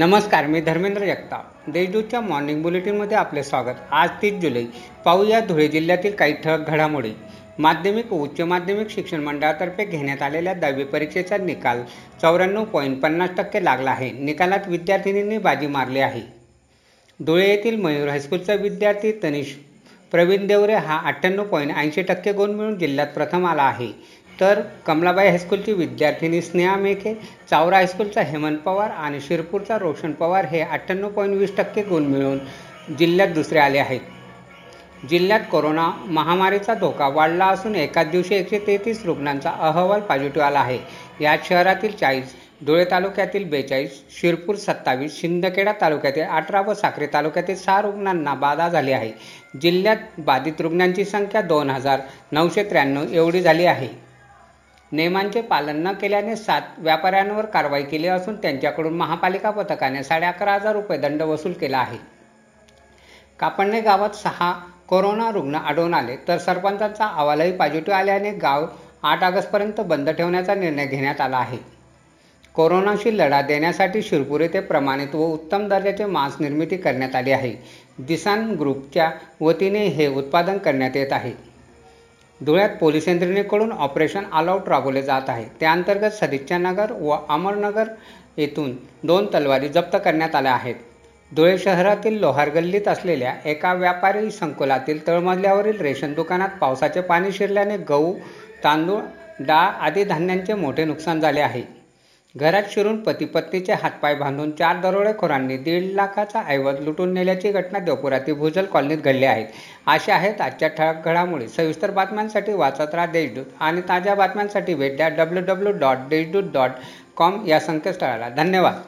नमस्कार मी धर्मेंद्र जगताप. देशदूतच्या मॉर्निंग बुलेटिनमध्ये आपले स्वागत. आज तीस जुलै. पाहूया धुळे जिल्ह्यातील काही ठळक घडामोडी. माध्यमिक व उच्च माध्यमिक शिक्षण मंडळातर्फे घेण्यात आलेल्या दहावी परीक्षेचा निकाल चौऱ्याण्णव पॉईंट पन्नास टक्के लागला आहे. निकालात विद्यार्थिनींनी बाजी मारली आहे. धुळे येथील मयूर हायस्कूलचा विद्यार्थी तनिष प्रवीण देवरे हा अठ्ठ्याण्णव पॉईंट ऐंशी टक्के गुण मिळून जिल्ह्यात प्रथम आला आहे. तर कमलाबाई हायस्कूलची विद्यार्थिनी स्नेहा मेखे चावरा हायस्कूलचा हेमंत पवार आणि शिरपूरचा रोशन पवार हे अठ्ठ्याण्णव पॉईंट वीस टक्के गुण मिळून जिल्ह्यात दुसरे आले आहेत. जिल्ह्यात कोरोना महामारीचा धोका वाढला असून एकाच दिवशी एकशे तेहतीस रुग्णांचा अहवाल पॉझिटिव्ह आला आहे. यात शहरातील चाळीस धुळे तालुक्यातील बेचाळीस शिरपूर सत्तावीस शिंदखेडा तालुक्यातील अठरा व साक्री तालुक्यातील सहा रुग्णांना बाधा झाली आहे. जिल्ह्यात बाधित रुग्णांची संख्या दोन हजार नऊशे त्र्याण्णव एवढी झाली आहे. नियमांचे पालन न केल्याने सात व्यापाऱ्यांवर कारवाई केली असून त्यांच्याकडून महापालिका पथकाने साडे अकरा हजार रुपये दंड वसूल केला आहे. कापडणे गावात सहा कोरोना रुग्ण आढळून आले तर सरपंचांचा अहवालही पॉझिटिव्ह आल्याने गाव आठ ऑगस्टपर्यंत बंद ठेवण्याचा निर्णय घेण्यात आला आहे. कोरोनाशी लढा देण्यासाठी शिरपुरी ते प्रमाणित व उत्तम दर्जाचे मास्क निर्मिती करण्यात आली आहे. दिसान ग्रुपच्या वतीने हे उत्पादन करण्यात येत आहे. धुळ्यात पोलीस यंत्रणेकडून ऑपरेशन ऑल राबवले जात आहे. त्याअंतर्गत सदिच्छानगर व अमरनगर येथून दोन तलवारी जप्त करण्यात आल्या आहेत. धुळे शहरातील लोहार गल्लीत असलेल्या एका व्यापारी संकुलातील तळमजल्यावरील रेशन दुकानात पावसाचे पाणी शिरल्याने गहू तांदूळ डाळ आदी धान्यांचे मोठे नुकसान झाले आहे. घरात शिरून पती पत्नीचे हातपाय बांधून चार दरोडेखोरांनी दीड लाखाचा ऐवज लुटून नेल्याची घटना देवपुरातील भूजल कॉलनीत घडली आहे. अशा आहेत आजच्या ठळक घडामोडी. सविस्तर बातम्यांसाठी वाचत राहा देशदूत आणि ताज्या बातम्यांसाठी भेट द्या W W dot Deshdoot dot com या संकेतस्थळाला. धन्यवाद.